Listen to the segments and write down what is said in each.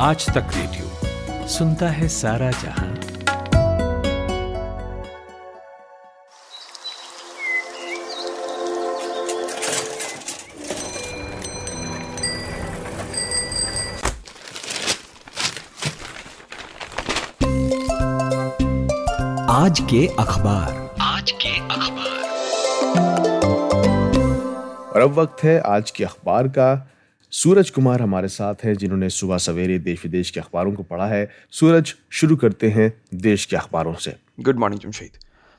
आज तक रेडियो सुनता है सारा जहाँ। आज के अखबार। आज के अखबार। और अब वक्त है आज के अखबार का। सूरज कुमार हमारे साथ हैं, जिन्होंने सुबह सवेरे देश विदेश के अखबारों को पढ़ा है। सूरज, शुरू करते हैं देश के अखबारों से। गुड मॉर्निंग जमशेद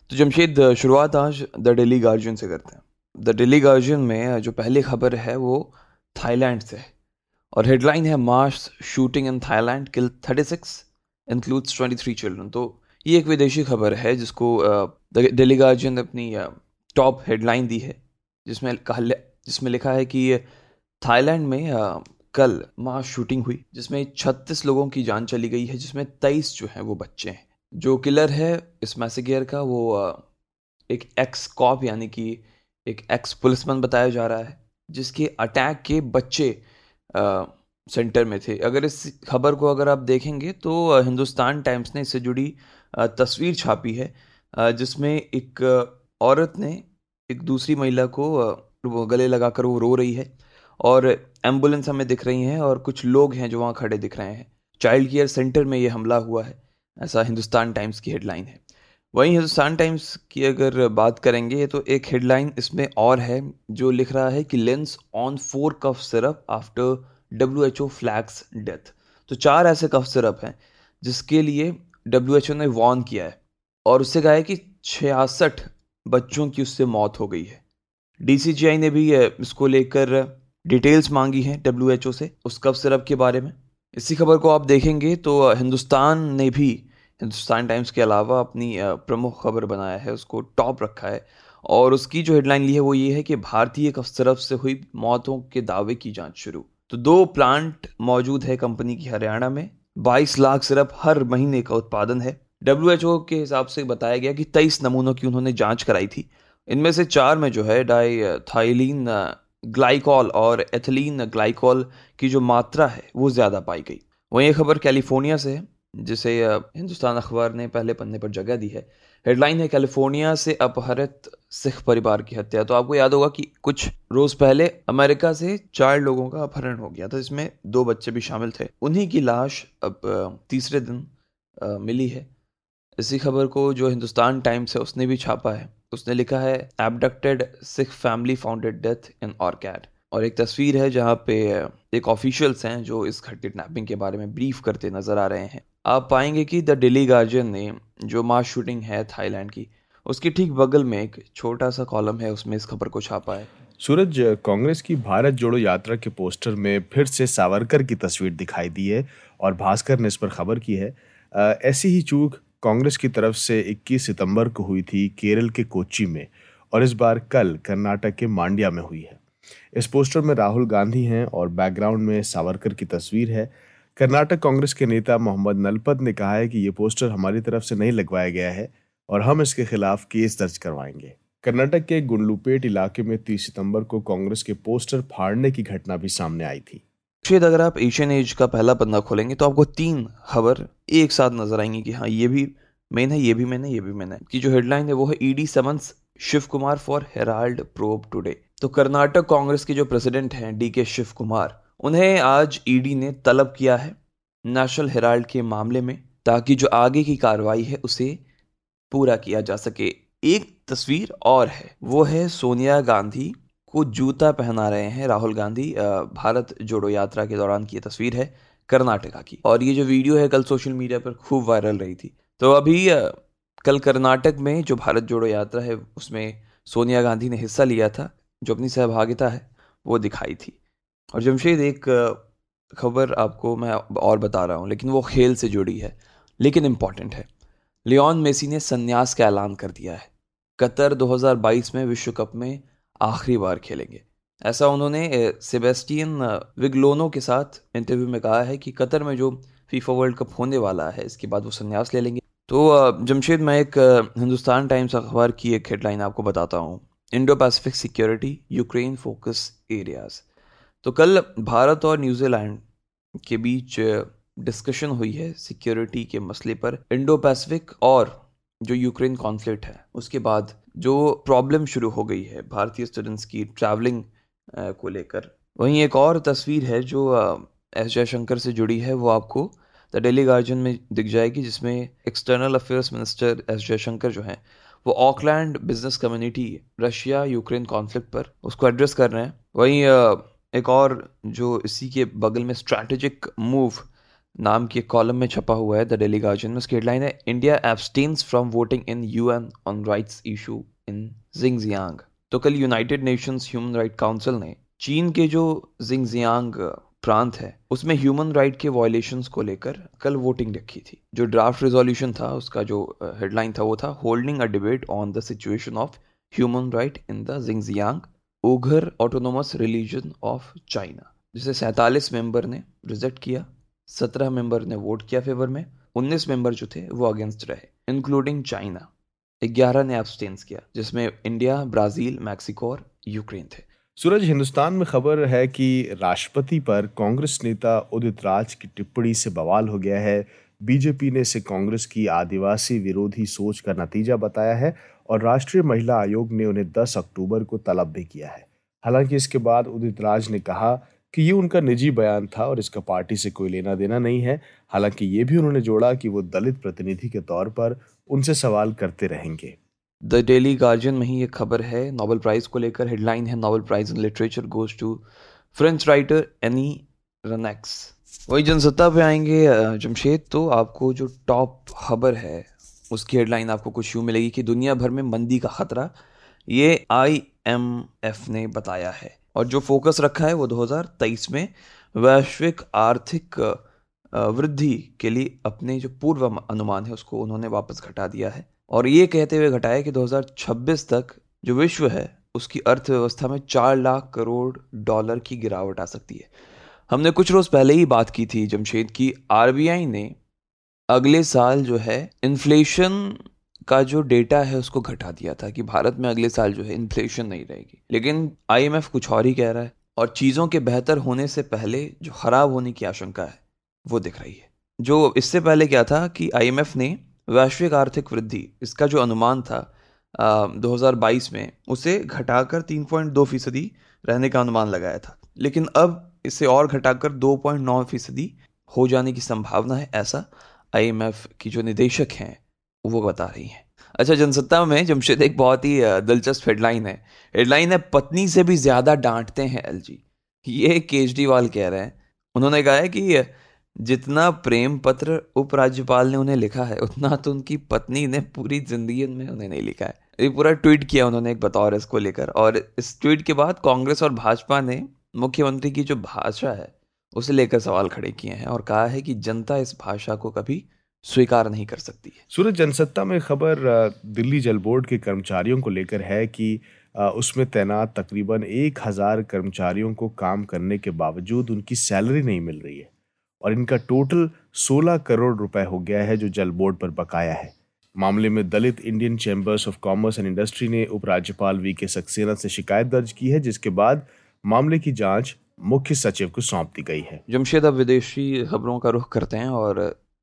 तो जमशेद शुरुआत आज द डेली गार्जियन से करते हैं। द डेली गार्जियन में जो पहली खबर है, वो थाईलैंड से और हेडलाइन है mass shooting in Thailand kill thirty six includes twenty three children तो ये एक विदेशी खबर है, जिसको डेली गार्जियन ने अपनी टॉप हेडलाइन दी है, जिसमें कहा जिसमें लिखा है कि थाईलैंड में आ, कल मास शूटिंग हुई जिसमें 36 लोगों की जान चली गई है जिसमें 23 जो हैं वो बच्चे हैं। जो किलर है इस मैसेगियर का वो आ, एक एक्स कॉप यानी कि एक एक्स पुलिसमैन बताया जा रहा है जिसके अटैक के बच्चे आ, सेंटर में थे। अगर इस खबर को अगर आप देखेंगे तो हिंदुस्तान टाइम्स ने इससे जुड़ी तस्वीर छापी है जिसमें एक औरत ने एक दूसरी महिला को गले लगाकर वो रो रही है। और एंबुलेंस हमें दिख रही हैं और कुछ लोग हैं जो वहाँ खड़े दिख रहे हैं। चाइल्ड केयर सेंटर में ये हमला हुआ है। ऐसा हिंदुस्तान टाइम्स की हेडलाइन है। वहीं हिंदुस्तान टाइम्स की अगर बात करेंगे तो एक हेडलाइन इसमें और है, जो लिख रहा है कि lens on four cough syrup after W H O flags death तो चार ऐसे कफ सिरप हैं, जिसके लिए डब्ल्यू एच ओ ने वॉर्न किया है। और उससे कहा है कि छियासठ बच्चों की उससे मौत हो गई है। डीसीजीआई ने भी इसको लेकर डिटेल्स मांगी हैं डब्ल्यू से, उस कफ सिरप के बारे में। इसी खबर को आप देखेंगे तो हिंदुस्तान ने भी, हिंदुस्तान टाइम्स के अलावा अपनी प्रमुख खबर बनाया है, उसको टॉप रखा है। और उसकी जो हेडलाइन ली है वो ये है कि भारतीय कफ सिरप से हुई मौतों के दावे की जाँच शुरू। तो दो प्लांट मौजूद है कंपनी की हरियाणा में 22 लाख सिरप हर महीने का उत्पादन है। डब्ल्यूएचओ के हिसाब से बताया गया कि तेईस नमूनों की उन्होंने जाँच कराई थी। इनमें से चार में जो है डाई थाइलिन ग्लाइकॉल और एथिलीन ग्लाइकॉल की जो मात्रा है, वो ज़्यादा पाई गई। वहीं ये खबर कैलिफ़ोर्निया से है, जिसे हिंदुस्तान अखबार ने पहले पन्ने पर जगह दी है। हेडलाइन है, कैलिफ़ोर्निया से अपहरित सिख परिवार की हत्या। तो आपको याद होगा कि कुछ रोज पहले अमेरिका से चार लोगों का अपहरण हो गया था इसमें दो बच्चे भी शामिल थे। उन्हीं की लाश अब तीसरे दिन मिली है। इसी खबर को जो हिंदुस्तान टाइम्स है उसने भी छापा है। उसने लिखा है abducted Sikh family founded death in orchard और एक तस्वीर है जहाँ पे एक ऑफिशियल्स हैं जो इस किडनैपिंग के बारे में ब्रीफ करते नज़र आ रहे हैं। आप पाएँगे कि द डेली गार्जियन ने जो मास शूटिंग है थाईलैंड की, उसके ठीक बगल में एक छोटा सा कॉलम है, उसमें इस खबर को छापा है। सूरज कांग्रेस की भारत जोड़ो यात्रा के पोस्टर में फिर से सावरकर की तस्वीर दिखाई दी है और भास्कर ने इस पर खबर की है। ऐसी ही चूक कांग्रेस की तरफ़ से 21 सितंबर को हुई थी केरल के कोची में और इस बार कल कर्नाटक के मांड्या में हुई है। इस पोस्टर में राहुल गांधी हैं और बैकग्राउंड में सावरकर की तस्वीर है। कर्नाटक कांग्रेस के नेता मोहम्मद नलपत ने कहा है कि ये पोस्टर हमारी तरफ़ से नहीं लगवाया गया है और हम इसके खिलाफ केस दर्ज करवाएँगे। कर्नाटक के गुंडलुपेट इलाके में 30 सितंबर को कांग्रेस के पोस्टर फाड़ने की घटना भी सामने आई थी। शायद अगर आप एशियन एज का पहला पन्ना खोलेंगे तो आपको तीन खबर एक साथ नज़र आएँगी कि हाँ ये भी मेन है, ये भी मैंने ये भी मैंने की जो हेडलाइन है वो है ED summons Shiv Kumar for Herald probe today तो कर्नाटक कांग्रेस के जो प्रेसिडेंट हैं डी के शिव कुमार उन्हें आज ईडी ने तलब किया है नेशनल हेराल्ड के मामले में, ताकि जो आगे की कार्रवाई है, उसे पूरा किया जा सके। एक तस्वीर और है, वो है सोनिया गांधी को जूता पहना रहे हैं राहुल गांधी भारत जोड़ो यात्रा के दौरान की तस्वीर है कर्नाटका की। और ये जो वीडियो है कल सोशल मीडिया पर खूब वायरल रही थी। तो अभी कल कर्नाटक में जो भारत जोड़ो यात्रा है, उसमें सोनिया गांधी ने हिस्सा लिया था, जो अपनी सहभागिता है, वो दिखाई थी। और जमशेद, एक खबर आपको मैं और बता रहा हूँ, लेकिन वो खेल से जुड़ी है, लेकिन इंपॉर्टेंट है। लियोन मेसी ने संन्यास का ऐलान कर दिया है। कतर 2022 में विश्व कप में आखिरी बार खेलेंगे। ऐसा उन्होंने सेबेस्टियन विगलोनो के साथ इंटरव्यू में कहा है कि कतर में जो फीफा वर्ल्ड कप होने वाला है, इसके बाद वो संन्यास ले लेंगे। तो जमशेद, मैं एक हिंदुस्तान टाइम्स अखबार की एक हेडलाइन आपको बताता हूँ। Indo Pacific security Ukraine focus areas तो कल भारत और न्यूजीलैंड के बीच डिस्कशन हुई है सिक्योरिटी के मसले पर। इंडो पैसिफिक और जो यूक्रेन कॉन्फ्लिक्ट है, उसके बाद जो प्रॉब्लम शुरू हो गई है भारतीय स्टूडेंट्स की ट्रैवलिंग को लेकर। वहीं एक और तस्वीर है जो एस जयशंकर से जुड़ी है, वो आपको द डेली गार्जियन में दिख जाएगी, जिसमें external affairs minister S Jaishankar जो हैं, वो Auckland business community Russia Ukraine conflict पर उसको एड्रेस कर रहे हैं। वहीं एक और जो इसी के बगल में स्ट्रैटेजिक मूव नाम की कॉलम में छपा हुआ है द डेली गार्जियन में उसकी हेडलाइन है India abstains from voting in UN on rights issue in Xinjiang तो कल United Nations human right council ने चीन के जो जिंगजियांग प्रांत है, उसमें ह्यूमन राइट के वायलेशंस को लेकर कल वोटिंग रखी थी। जो ड्राफ्ट रेजोल्यूशन था, उसका जो हेडलाइन था वो था holding a debate on the situation of human right in the Xinjiang Uyghur autonomous religion of China जिसे सैतालीस मेंबर ने रिजेक्ट किया। सत्रह मेंबर ने वोट किया फेवर में, उन्नीस मेंबर जो थे, वो अगेंस्ट रहे इंक्लूडिंग चाइना। ग्यारह ने एब्सटेंस किया, जिसमें इंडिया, ब्राज़ील, मैक्सिको और यूक्रेन थे। सूरज, हिंदुस्तान में खबर है कि राष्ट्रपति पर कांग्रेस नेता उदित राज की टिप्पणी से बवाल हो गया है। बीजेपी ने इसे कांग्रेस की आदिवासी विरोधी सोच का नतीजा बताया है और राष्ट्रीय महिला आयोग ने उन्हें 10 अक्टूबर को तलब भी किया है। हालाँकि इसके बाद उदित राज ने कहा कि ये उनका निजी बयान था और इसका पार्टी से कोई लेना देना नहीं है। हालाँकि ये भी उन्होंने जोड़ा कि वो दलित प्रतिनिधि के तौर पर उनसे सवाल करते रहेंगे। द डेली गार्जियन में ही एक खबर है। नोबल प्राइज़ को लेकर हेडलाइन है, Nobel prize in literature goes to French writer Annie Ernaux. वही जनसत्ता पे आएँगे जमशेद तो आपको जो टॉप खबर है, उसकी हेडलाइन आपको कुछ यूँ मिलेगी कि दुनिया भर में मंदी का खतरा ये आई एम एफ़ ने बताया है। और जो फोकस रखा है वो 2023 में वैश्विक आर्थिक वृद्धि के लिए अपने जो पूर्व अनुमान है उसको उन्होंने वापस घटा दिया है। और ये कहते हुए घटाया कि 2026 तक जो विश्व है उसकी अर्थव्यवस्था में चार लाख करोड़ डॉलर की गिरावट आ सकती है। हमने कुछ रोज पहले ही बात की थी जमशेद की आरबीआई ने अगले साल जो है इन्फ्लेशन का जो डेटा है उसको घटा दिया था कि भारत में अगले साल जो है इन्फ्लेशन नहीं रहेगी। लेकिन आईएमएफ कुछ और ही कह रहा है और चीज़ों के बेहतर होने से पहले जो खराब होने की आशंका है, वो दिख रही है। जो इससे पहले क्या था कि आईएमएफ ने वैश्विक आर्थिक वृद्धि, इसका जो अनुमान था 2022 में, उसे घटाकर 3.2 फ़ीसदी रहने का अनुमान लगाया था। लेकिन अब इसे और घटाकर 2.9 फ़ीसदी हो जाने की संभावना है ऐसा आईएमएफ की जो निदेशक हैं वो बता रही हैं। अच्छा जनसत्ता में जमशेद, एक बहुत ही दिलचस्प हेडलाइन है। हेडलाइन है, पत्नी से भी ज़्यादा डांटते हैं एलजी ये केजरीवाल कह रहे हैं। उन्होंने कहा है कि, जितना प्रेम पत्र उपराज्यपाल ने उन्हें लिखा है, उतना तो उनकी पत्नी ने पूरी ज़िंदगी में उन्हें नहीं लिखा है। ये पूरा ट्वीट किया उन्होंने एक बतौर इसको लेकर। और इस ट्वीट के बाद कांग्रेस और भाजपा ने मुख्यमंत्री की जो भाषा है, उसे लेकर सवाल खड़े किए हैं और कहा है कि जनता इस भाषा को कभी स्वीकार नहीं कर सकती है। सूरज जनसत्ता में खबर दिल्ली जल बोर्ड के कर्मचारियों को लेकर है कि उसमें तैनात तकरीबन एक हज़ार कर्मचारियों को काम करने के बावजूद उनकी सैलरी नहीं मिल रही है और इनका टोटल 16 करोड़ रुपए हो गया है जो जल बोर्ड पर बकाया है। मामले में Dalit Indian chambers of commerce and industry ने उपराज्यपाल वी के सक्सेना से शिकायत दर्ज की है जिसके बाद मामले की जाँच मुख्य सचिव को सौंप दी गई है। जमशेद अब विदेशी खबरों का रुख करते हैं और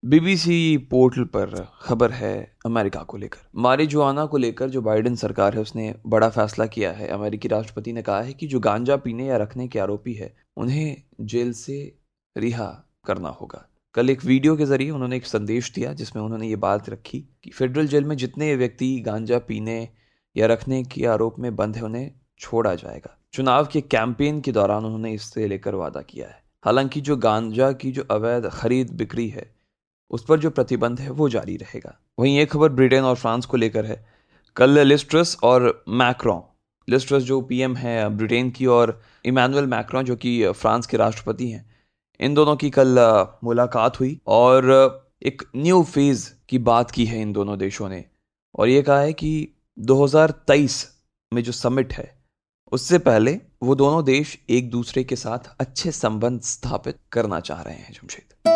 बीबीसी पोर्टल पर खबर है अमेरिका को लेकर। मारी जुआना को लेकर जो बाइडेन सरकार है, उसने बड़ा फैसला किया है। अमेरिकी राष्ट्रपति ने कहा है कि जो गांजा पीने या रखने के आरोपी है, उन्हें जेल से रिहा करना होगा। कल एक वीडियो के ज़रिए उन्होंने एक संदेश दिया, जिसमें उन्होंने ये बात रखी कि फेडरल जेल में जितने व्यक्ति गांजा पीने या रखने के आरोप में बंद है, उन्हें छोड़ा जाएगा। चुनाव के कैंपेन के दौरान उन्होंने इससे लेकर वादा किया है। हालाँकि जो गांजा की जो अवैध खरीद बिक्री है उस पर जो प्रतिबंध है वो जारी रहेगा। वहीं एक खबर ब्रिटेन और फ्रांस को लेकर है। कल लिस्ट्रस और मैक्रॉ, लिस्ट्रस जो पीएम है ब्रिटेन की और इमानुअल मैक्रॉन जो कि फ्रांस के राष्ट्रपति हैं, इन दोनों की कल मुलाकात हुई और एक न्यू फ़ेज़ की बात की है इन दोनों देशों ने। और ये कहा है कि 2023 में जो समिट है, उससे पहले वो दोनों देश एक दूसरे के साथ अच्छे संबंध स्थापित करना चाह रहे हैं, जमशेद।